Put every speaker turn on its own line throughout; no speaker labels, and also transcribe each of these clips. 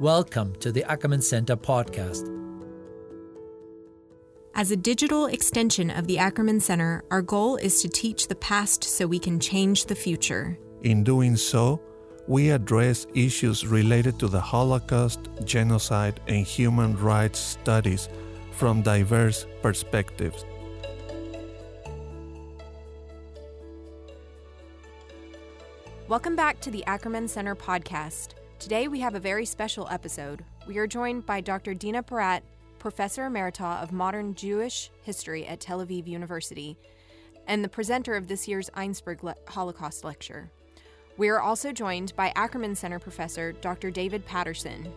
Welcome to the Ackerman Center podcast.
As a digital extension of the Ackerman Center, our goal is to teach the past so we can change the future.
In doing so, we address issues related to the Holocaust, genocide, and human rights studies from diverse perspectives.
Welcome back to the Ackerman Center podcast. Today we have a very special episode. We are joined by Dr. Dina Porat, Professor Emerita of Modern Jewish History at Tel Aviv University, and the presenter of this year's Einspruch Le- Holocaust Lecture. We are also joined by Ackerman Center Professor Dr. David Patterson.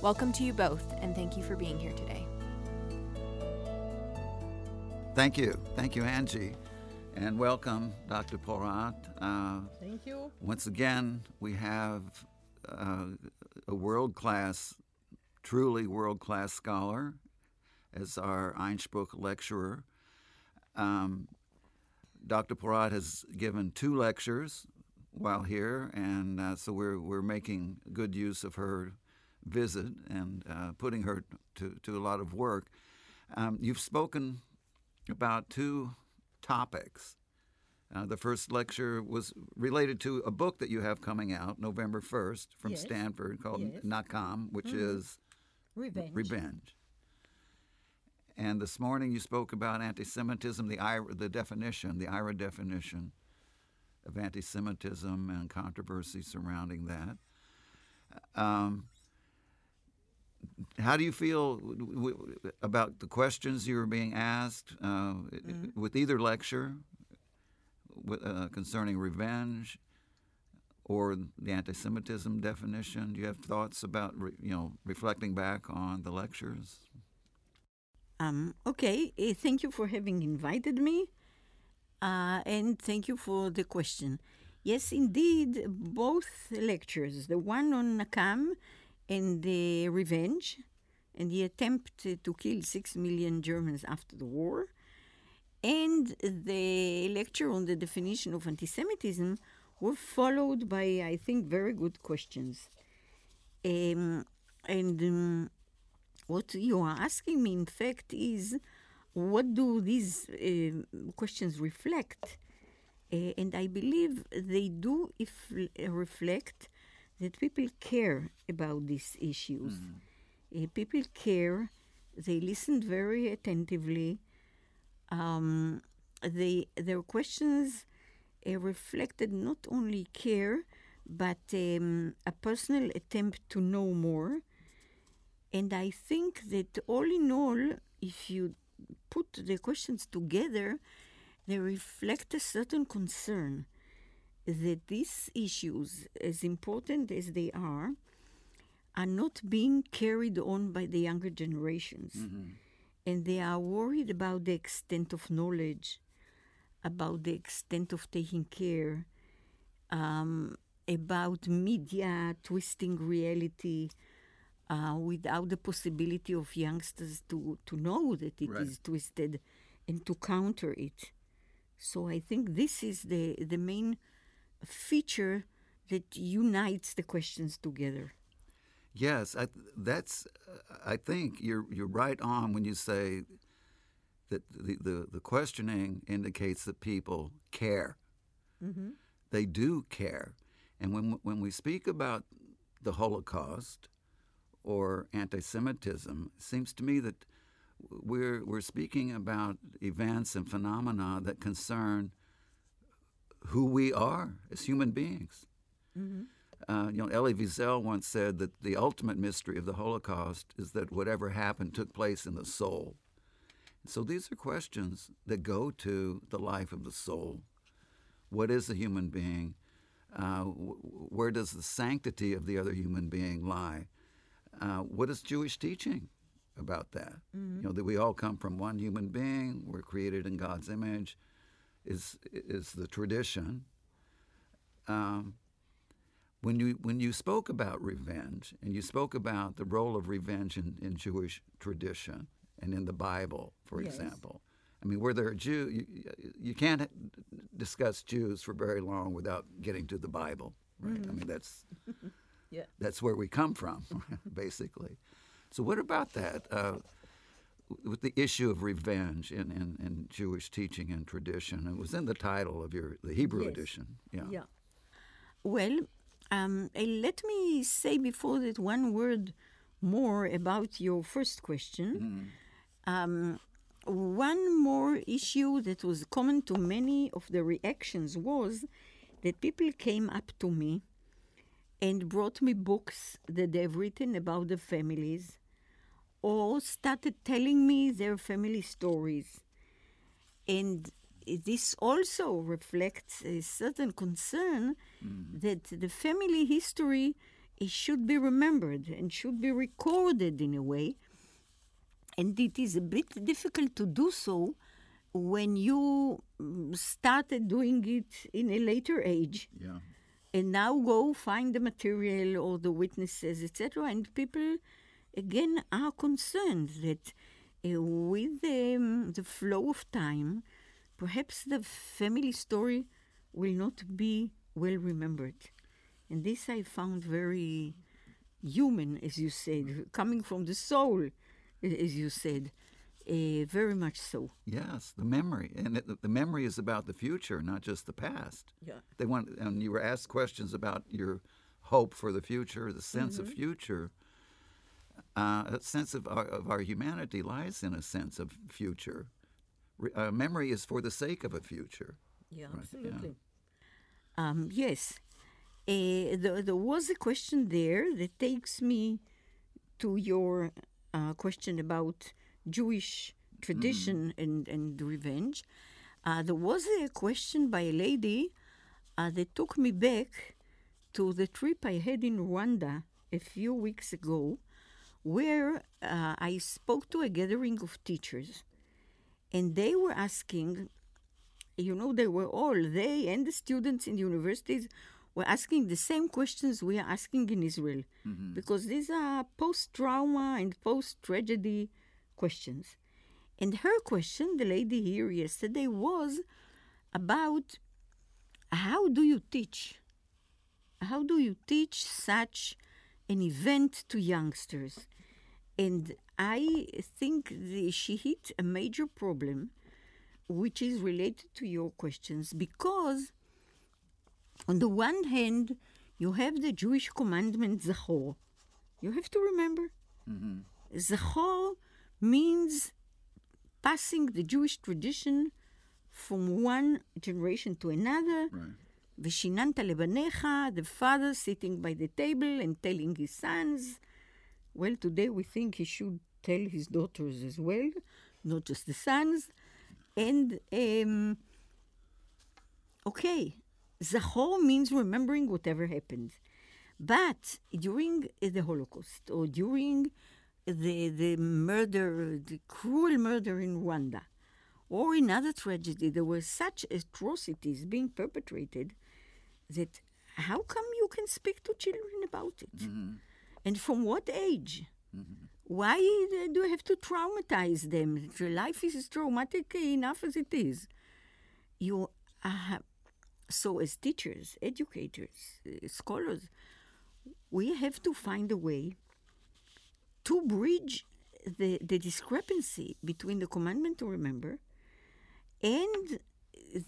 Welcome to you both, and thank you for being here today.
Thank you. Thank you, Angie. And welcome, Dr. Porat.
Uh, Thank you.
Once again, we have uh, a world class, truly world class scholar as our Einspruch lecturer. Um, Dr. Porat has given two lectures while here, and uh, so we're, we're making good use of her visit and uh, putting her to, to a lot of work. Um, you've spoken about two topics. Uh, the first lecture was related to a book that you have coming out November 1st from
yes.
Stanford called
yes.
Nakam, which
mm-hmm.
is
revenge.
revenge. And this morning you spoke about anti Semitism, the, IHRA, the definition, the IHRA definition of anti Semitism and controversy surrounding that. Um, how do you feel about the questions you were being asked uh, mm-hmm. with either lecture uh, concerning revenge or the anti-Semitism definition? Do you have thoughts about re, you know reflecting back on the lectures?
Um, okay, uh, thank you for having invited me, uh, and thank you for the question. Yes, indeed, both lectures, the one on Nakam and the revenge and the attempt to kill six million Germans after the war, and the lecture on the definition of anti Semitism were followed by, I think, very good questions. Um, and um, what you are asking me, in fact, is what do these uh, questions reflect? Uh, and I believe they do if, uh, reflect that people care about these issues. Mm. people care, they listened very attentively um, they, their questions uh, reflected not only care, but um, a personal attempt to know more. And I think that all in all, if you put the questions together, they reflect a certain concern that these issues, as important as they are, are not being carried on by the younger generations. Mm-hmm and they are worried about the extent of knowledge, about the extent of taking care, um, about media twisting reality uh, without the possibility of youngsters to, to know that it
right.
is twisted and to counter it. So I think this is the, the main feature that unites the questions together.
Yes, I, that's. I think you're you're right on when you say that the, the, the questioning indicates that people care. Mm-hmm. They do care, and when when we speak about the Holocaust or anti-Semitism, it seems to me that we're we're speaking about events and phenomena that concern who we are as human beings. Mm-hmm. Uh, you know, Elie Wiesel once said that the ultimate mystery of the Holocaust is that whatever happened took place in the soul. So these are questions that go to the life of the soul. What is a human being? Uh, where does the sanctity of the other human being lie? Uh, what is Jewish teaching about that? Mm-hmm. You know that we all come from one human being. We're created in God's image. Is is the tradition? Um, when you when you spoke about revenge and you spoke about the role of revenge in, in Jewish tradition and in the Bible, for yes. example, I mean, were there Jew? You, you, can't discuss Jews for very long without getting to the Bible, right? Mm-hmm. I mean, that's
Yeah.
That's where we come from, basically. So, what about that? Uh, with the issue of revenge in, in, in Jewish teaching and tradition, it was in the title of your the Hebrew
Yes.
edition. Yeah.
Yeah. Well, um, uh, let me say before that one word more about your first question. Um, one more issue that was common to many of the reactions was that people came up to me and brought me books that they've written about the families or started telling me their family stories. And this also reflects a certain concern that the family history should be remembered and should be recorded in a way. And it is a bit difficult to do so when you mm, started doing it in a later age
Yeah.
and now go find the material or the witnesses, etc. And people, again, are concerned that uh, with um, the flow of time, perhaps the family story will not be well remembered. And this I found very human, as you said, coming from the soul, as you said, uh, very much so.
Yes, the memory, and it, the memory is about the future, not just the past.
Yeah.
They want, and you were asked questions about your hope for the future, the sense of future. Uh, a sense of our, of our humanity lies in a sense of future. Re- uh, memory is for the sake of a future.
Yeah,
Right, yeah.
absolutely. Um, yes. Uh, there, there was a question there that takes me to your uh, question about Jewish tradition and, and revenge. Uh, there was a question by a lady uh, that took me back to the trip I had in Rwanda a few weeks ago, where uh, I spoke to a gathering of teachers, and they were asking you know, they were all, they and the students in the universities were asking the same questions we are asking in Israel. Mm-hmm. Because these are post trauma and post tragedy questions. And her question, the lady here yesterday, was about how do you teach? How do you teach such an event to youngsters? And I think the, she hit a major problem, which is related to your questions, because on the one hand, you have the Jewish commandment Zachor. You have to remember. Mm-hmm. Zachor means passing the Jewish tradition from one generation to another. Right. Lebanecha, the father sitting by the table and telling his sons, well, today we think he should tell his daughters as well, not just the sons. And, um, okay, Zachor means remembering whatever happened. But during the Holocaust or during the, the murder, the cruel murder in Rwanda, or in other tragedy, there were such atrocities being perpetrated that how come you can speak to children about it? And from what age? Why uh, do you have to traumatize them? Life is traumatic enough as it is. You uh, so as teachers, educators, uh, scholars, we have to find a way to bridge the, the discrepancy between the commandment to remember and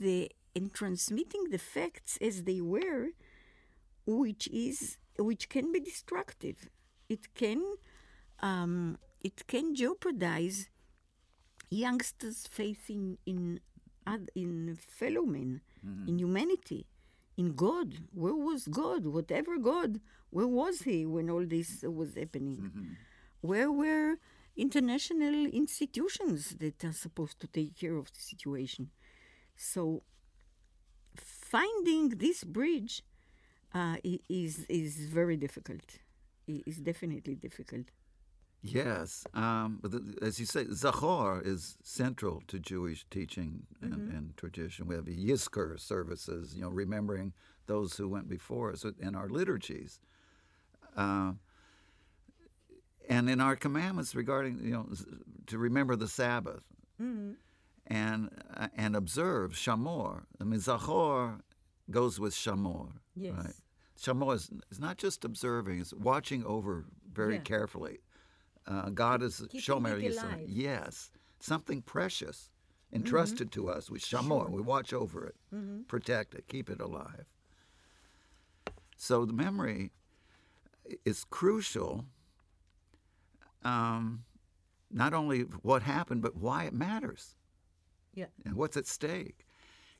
the in transmitting the facts as they were, which is which can be destructive. It can um, it can jeopardize youngsters' faith in in in fellow men, in humanity, in God. Where was God? Whatever God, where was He when all this was happening? Where were international institutions that are supposed to take care of the situation? So finding this bridge uh, is is very difficult. It is definitely difficult.
Yes, um, but the, as you say, Zachor is central to Jewish teaching and, and tradition. We have Yizkor services, you know, remembering those who went before us in our liturgies, uh, and in our commandments regarding, you know, to remember the Sabbath and uh, and observe Shamor. I mean, Zachor goes with Shamor,
Yes.
right? Shamoah is, is not just observing; it's watching over very
Yeah.
carefully. Uh, God is Shomer Yisrael. Yes, something precious entrusted to us. We Shamoah. We watch over it, protect it, keep it alive. So the memory is crucial. Um, not only what happened, but why it matters
Yeah.
and what's at stake.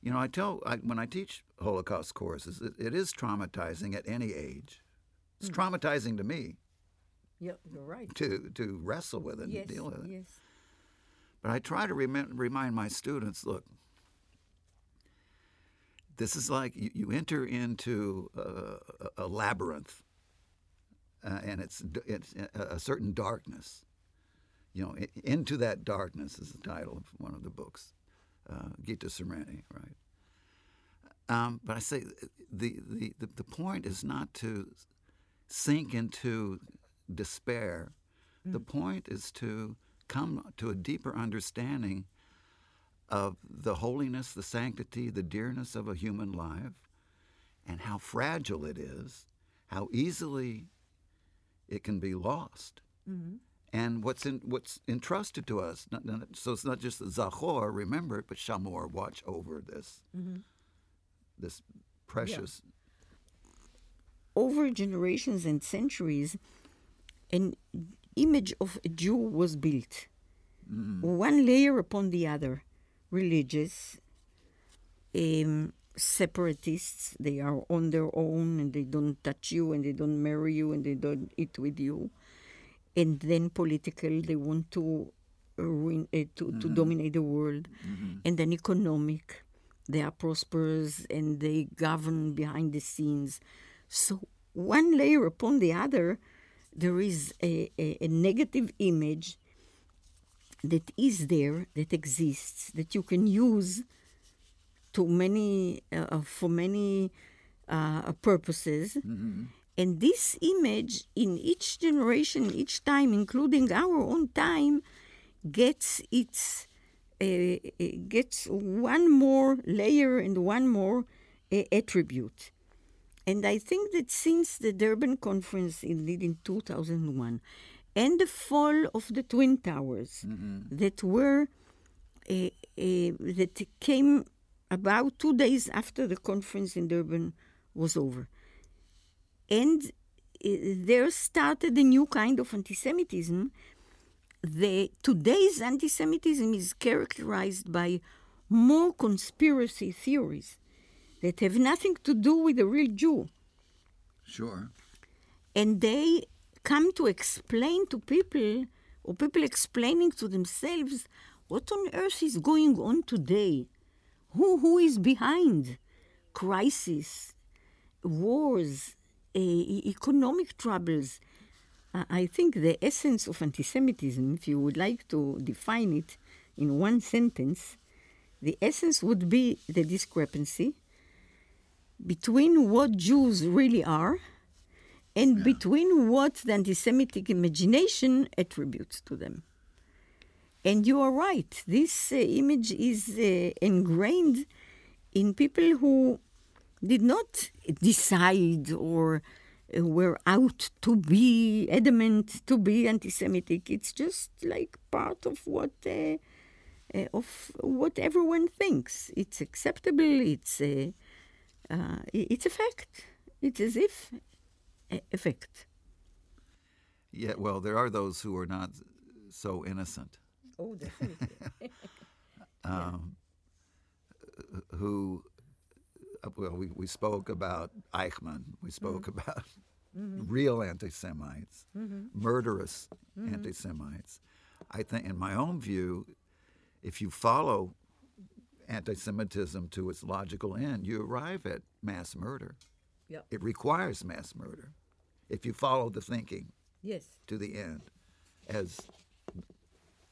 You know, I tell I, when I teach Holocaust courses, it, it is traumatizing at any age. It's traumatizing to me
Yep, you're right.
to to wrestle with it
yes,
and deal with it.
yes.
But I try to remi- remind my students, look, this is like you, you enter into a, a, a labyrinth, uh, and it's it's a, a certain darkness. You know, into that darkness is the title of one of the books, uh, Gitta Sereny, right? Um, but I say the, the, the, the point is not to sink into despair. The point is to come to a deeper understanding of the holiness, the sanctity, the dearness of a human life, and how fragile it is, how easily it can be lost, and what's in, what's entrusted to us. Not- not- so it's not just the Zachor, remember it, but Shamor, watch over this, this precious.
over generations and centuries, an image of a Jew was built, one layer upon the other. Religious, um, separatists, they are on their own and they don't touch you and they don't marry you and they don't eat with you. And then political, they want to ruin, uh, to, to dominate the world. And then economic, they are prosperous and they govern behind the scenes. So one layer upon the other, there is a, a, a negative image that is there, that exists, that you can use to many uh, for many uh, purposes. And this image in each generation, each time, including our own time, gets its uh, uh, gets one more layer and one more uh, attribute. And I think that since the Durban conference, indeed in 2001, and the fall of the Twin Towers, that were uh, uh, that came about two days after the conference in Durban was over, and uh, there started a new kind of anti-Semitism. The today's anti-Semitism is characterized by more conspiracy theories that have nothing to do with the real Jew
Sure.
and they come to explain to people, or people explaining to themselves, what on earth is going on today? Who, who is behind? Crisis, wars, economic troubles. I think the essence of anti Semitism, if you would like to define it in one sentence, the essence would be the discrepancy between what Jews really are and between what the anti Semitic imagination attributes to them. And you are right, this uh, image is uh, ingrained in people who did not decide or uh, were out to be adamant to be anti-Semitic. It's just like part of what uh, uh, of what everyone thinks. It's acceptable. It's a uh, it's a fact. It's as if a, a fact.
Yeah, well, there are those who are not so innocent,
Oh, definitely.
um, who, well, we, we spoke about Eichmann, we mm-hmm. spoke about mm-hmm. real anti Semites, mm-hmm. murderous anti Semites. I think, in my own view, if you follow anti Semitism to its logical end, you arrive at mass murder.
Yep.
It requires mass murder if you follow the thinking
yes.
to the end, as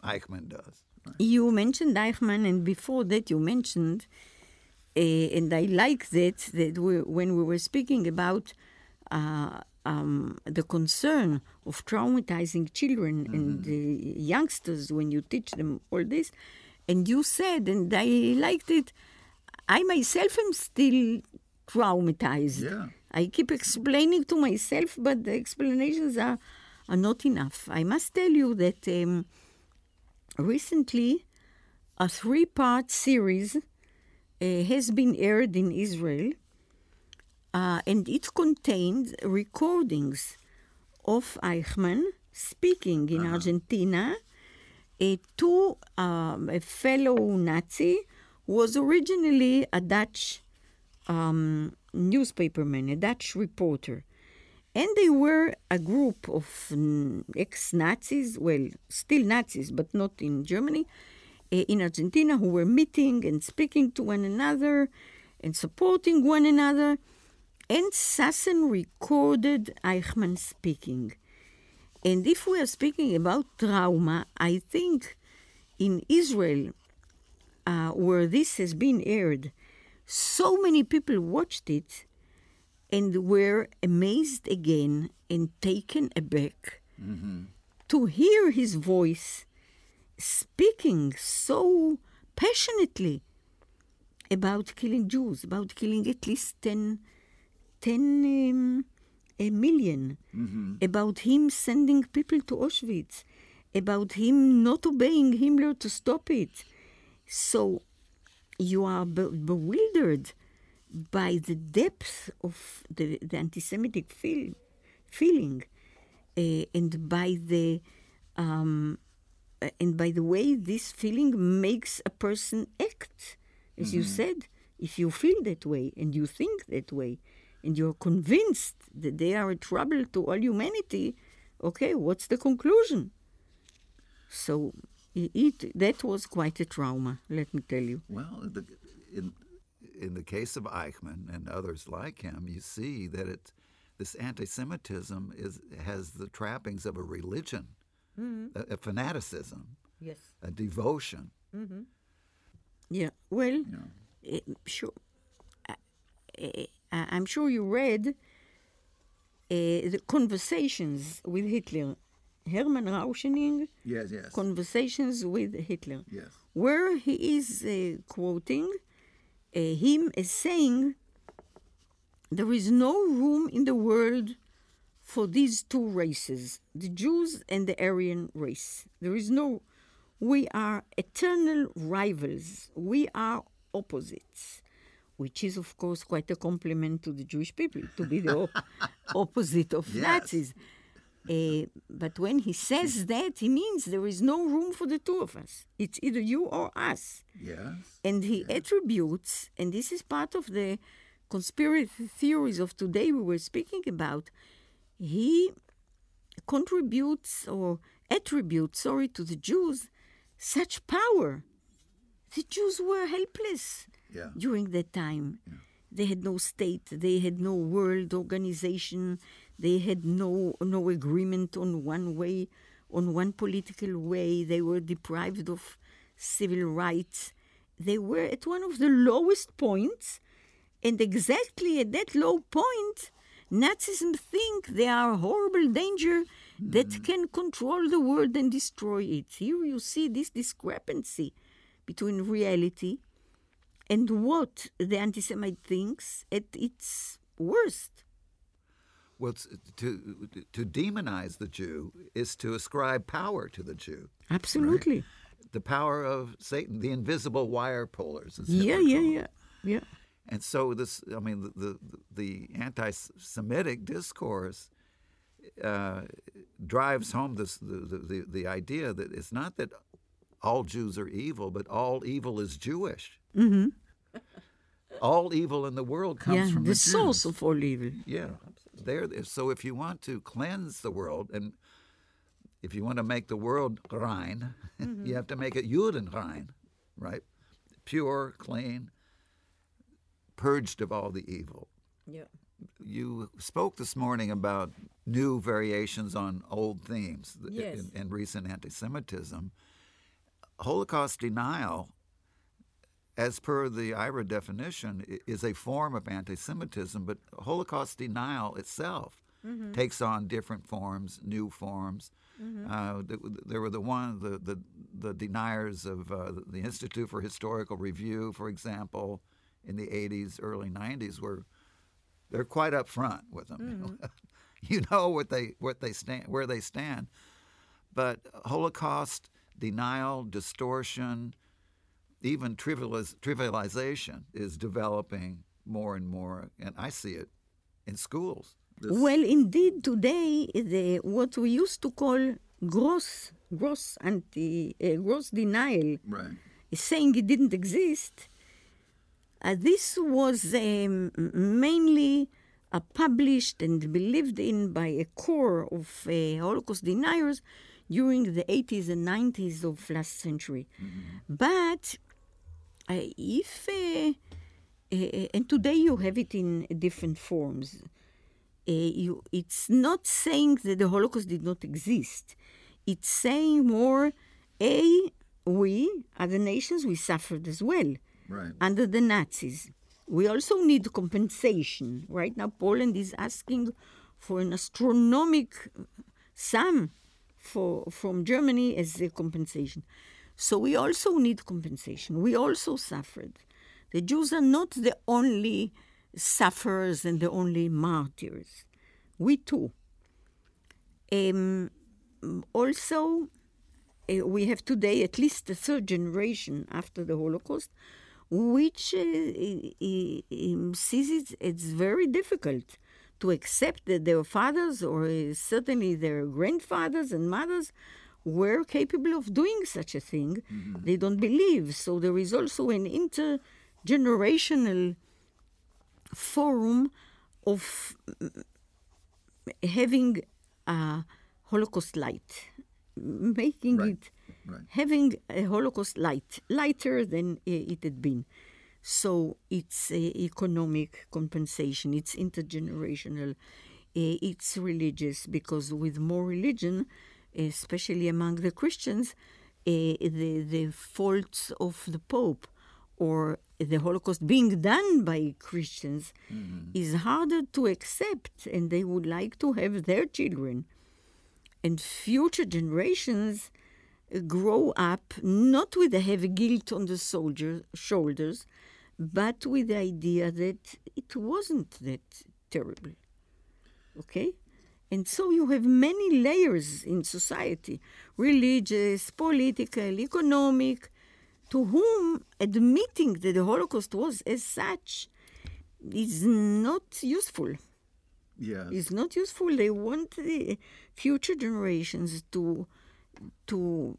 Eichmann does. right?
You mentioned Eichmann, and before that, you mentioned, and I like that that we, when we were speaking about uh, um, the concern of traumatizing children and uh, youngsters when you teach them all this, and you said, and I liked it. I myself am still traumatized.
Yeah.
I keep explaining to myself, but the explanations are, are not enough. I must tell you that um, recently a three part series has been aired in Israel, uh, and it contained recordings of Eichmann speaking in Argentina uh, to um, a fellow Nazi who was originally a Dutch um, newspaperman, a Dutch reporter. And they were a group of mm, ex Nazis, well, still Nazis, but not in Germany, in Argentina, who were meeting and speaking to one another and supporting one another. And Sassen recorded Eichmann speaking. And if we are speaking about trauma, I think in Israel, uh, where this has been aired, so many people watched it and were amazed again and taken aback to hear his voice speaking so passionately about killing Jews, about killing at least 10, 10 um, a 1000000 about him sending people to Auschwitz, about him not obeying Himmler to stop it. So you are be- bewildered by the depth of the, the anti-Semitic feel, feeling, uh, and by the um, Uh, and by the way this feeling makes a person act. As you mm-hmm. said, if you feel that way and you think that way, and you're convinced that they are a trouble to all humanity, okay, what's the conclusion? So it that was quite a trauma, let me tell you.
Well, the, in in the case of Eichmann and others like him, you see that it this anti-Semitism is has the trappings of a religion, a, a fanaticism,
Yes.
a devotion. Mm-hmm.
Yeah. Well, eh, sure. I, I, I'm sure you read uh, the conversations with Hitler. Hermann Rauschning,
Yes, yes,
Conversations with Hitler,
yes.
where he is uh, quoting uh, him as saying, There is no room in the world for these two races, the Jews and the Aryan race. There is no, we are eternal rivals, we are opposites. Which is, of course, quite a compliment to the Jewish people to be the op- opposite of
Yes.
Nazis. Uh, but when he says that, he means there is no room for the two of us. It's either you or us.
Yes.
And he attributes, and this is part of the conspiracy theories of today we were speaking about, he contributes or attributes, sorry, to the Jews such power. The Jews were helpless
Yeah.
during that time. They had no state, they had no world organization, they had no no agreement on one way, on one political way. They were deprived of civil rights. They were at one of the lowest points, and exactly at that low point, Nazism think they are a horrible danger that hmm. can control the world and destroy it. Here you see this discrepancy between reality and what the anti-Semite thinks at its worst.
Well, to to demonize the Jew is to ascribe power to the Jew.
Absolutely.
The power of Satan, the invisible wire pullers.
Yeah, yeah, yeah, yeah.
And so this, I mean, the the, the anti-Semitic discourse uh, drives home this the, the, the, idea that it's not that all Jews are evil, but all evil is Jewish. Mm-hmm. all evil in the world comes
yeah,
from
the
the,
source of all evil.
Yeah, there. So if you want to cleanse the world, and if you want to make the world rein, you have to make it Judenrein, right? Pure, clean, purged of all the evil.
Yeah.
You spoke this morning about new variations on old themes
Yes.
in, in recent anti-Semitism. Holocaust denial, as per the IHRA definition, is a form of anti-Semitism, but Holocaust denial itself takes on different forms, new forms. Uh, th- there were the one the the, the deniers of uh, the Institute for Historical Review, for example, in the 80s, early 90s, were they're quite upfront with them. You, know? you know what they what they stand where they stand, but Holocaust denial, distortion, even trivializ- trivialization is developing more and more, and I see it in schools. This-
Well, indeed, today the what we used to call gross, gross anti, uh, gross denial,
right.
saying it didn't exist. Uh, this was um, mainly uh, published and believed in by a core of uh, Holocaust deniers during the 80s and 90s of last century. But uh, if, uh, uh, and today you have it in different forms. Uh, you, it's not saying that the Holocaust did not exist. It's saying more, A, we, other nations, we suffered as well
Right.
under the Nazis. We also need compensation. Right now, Poland is asking for an astronomic sum for, from Germany as a compensation. So we also need compensation. We also suffered. The Jews are not the only sufferers and the only martyrs. We too. Um, also, uh, we have today at least a third generation after the Holocaust, which uh, sees it it's very difficult to accept that their fathers or uh, certainly their grandfathers and mothers were capable of doing such a thing. They don't believe. So there is also an intergenerational forum of having a Holocaust light, making
Right,
it
right.
having a Holocaust light, lighter than uh, it had been. So it's uh, economic compensation, it's intergenerational, uh, it's religious, because with more religion, especially among the Christians, uh, the, the faults of the Pope or the Holocaust being done by Christians is harder to accept, and they would like to have their children and future generations grow up not with a heavy guilt on the soldier shoulders, but with the idea that it wasn't that terrible. Okay? And so you have many layers in society religious, political, economic to whom admitting that the Holocaust was as such is not useful
Yeah.
is not useful. They want the future generations to to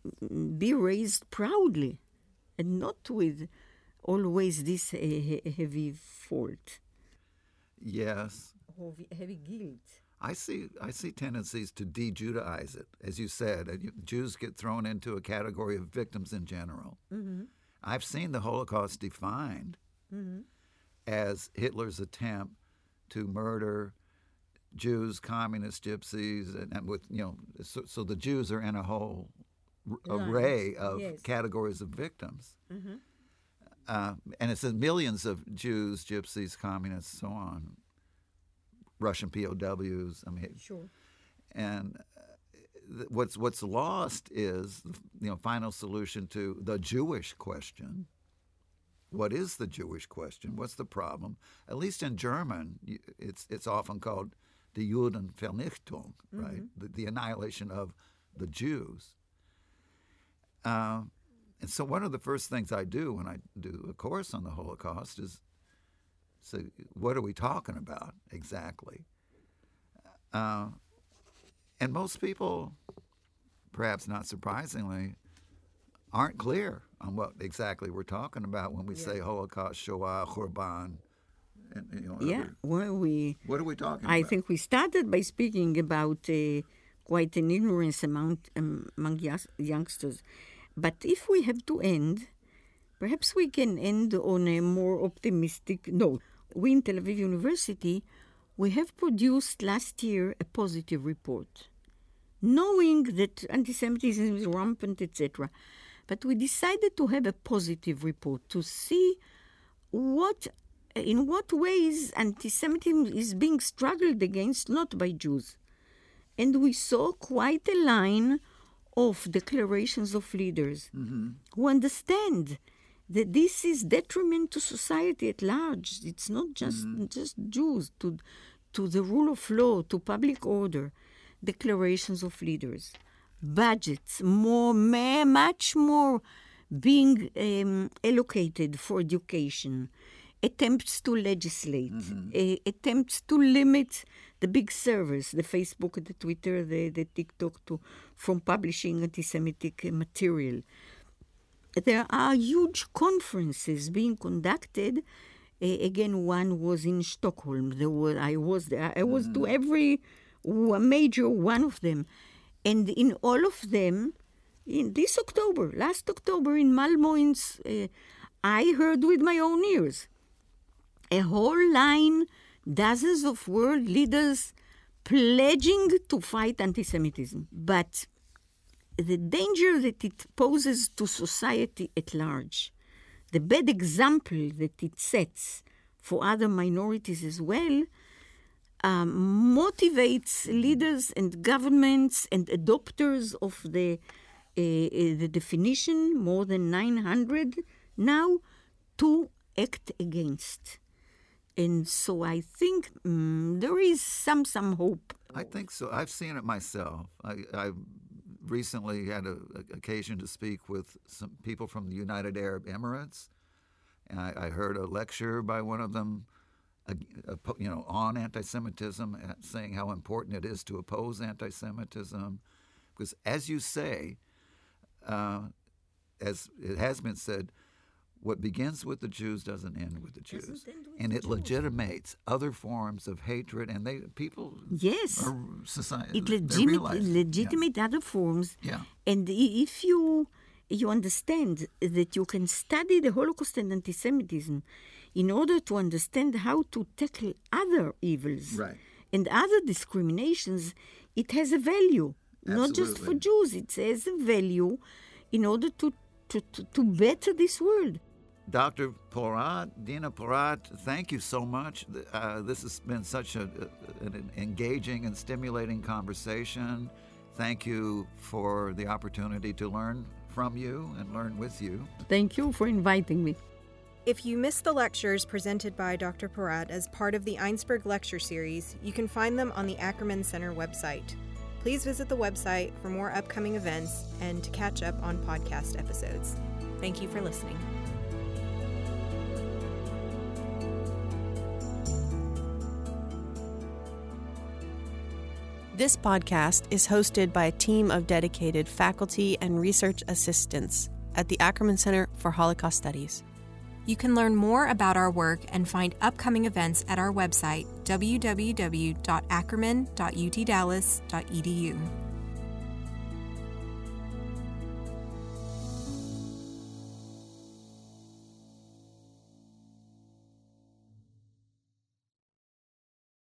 be raised proudly, and not with always this heavy fault,
Yes.
heavy guilt.
I see. I see tendencies to de-Judaize it, as you said. Jews get thrown into a category of victims in general. Mm-hmm. I've seen the Holocaust defined mm-hmm. as Hitler's attempt to murder Jews, communist gypsies, and, and with you know, so, so the Jews are in a whole array of
yes.
categories of victims. Uh, and it's millions of Jews, gypsies, communists, so on, Russian POWs. I mean,
Sure.
and uh, what's what's lost is you know final solution to the Jewish question. What is the Jewish question? What's the problem? At least in German, it's it's often called the Judenvernichtung, right? The, the annihilation of the Jews. Uh, and so, one of the first things I do when I do a course on the Holocaust is say, what are we talking about exactly? Uh, and most people, perhaps not surprisingly, aren't clear on what exactly we're talking about when we say Holocaust, Shoah, Khurban. And, you know,
Yeah. Well, we.
What are we talking about?
I
about?
think we started by speaking about uh, quite an ignorance amount um, among youngsters. But if we have to end, perhaps we can end on a more optimistic note. We in Tel Aviv University, we have produced last year a positive report, knowing that anti-Semitism is rampant, etc. But we decided to have a positive report to see what in what ways anti-Semitism is being struggled against not by Jews. And we saw quite a line of declarations of leaders who understand that this is detriment to society at large. It's not just just Jews to to the rule of law, to public order, declarations of leaders, budgets, more, much more being um, allocated for education, attempts to legislate, uh, attempts to limit the big servers, the Facebook, the Twitter, the, the TikTok, to, from publishing anti-Semitic uh, material. There are huge conferences being conducted. Uh, again, one was in Stockholm. There was I was there. I was to every major one of them, and in all of them, in this October, last October in Malmo, in, uh, I heard with my own ears a whole line, dozens of world leaders pledging to fight anti-Semitism, but the danger that it poses to society at large, the bad example that it sets for other minorities as well, um, motivates leaders and governments and adopters of the uh, uh, the definition, more than 900 now, to act against. And so I think mm, there is some some hope.
I think so. I've seen it myself. I, I recently had an occasion to speak with some people from the United Arab Emirates, and I, I heard a lecture by one of them, you know, on anti-Semitism, uh, saying how important it is to oppose anti-Semitism, because as you say, uh, as it has been said, what begins with the Jews doesn't end with the Jews,
with
and
the
it legitimates other forms of hatred, and they people
Yes.
are society
It
they
legit-
yeah.
legitimate other forms.
Yeah.
And if you you understand that you can study the Holocaust and anti-Semitism in order to understand how to tackle other evils
Right.
and other discriminations, it has a value. Absolutely. Not just for Jews, it has a value in order to, to, to, to better this world.
Dr. Porat, Dina Porat, thank you so much. Uh, this has been such a, an engaging and stimulating conversation. Thank you for the opportunity to learn from you and learn with you.
Thank you for inviting me.
If you missed the lectures presented by Dr. Porat as part of the Einspruch Lecture Series, you can find them on the Ackerman Center website. Please visit the website for more upcoming events and to catch up on podcast episodes. Thank you for listening. This podcast is hosted by a team of dedicated faculty and research assistants at the Ackerman Center for Holocaust Studies. You can learn more about our work and find upcoming events at our website, www.ackerman.utdallas.edu.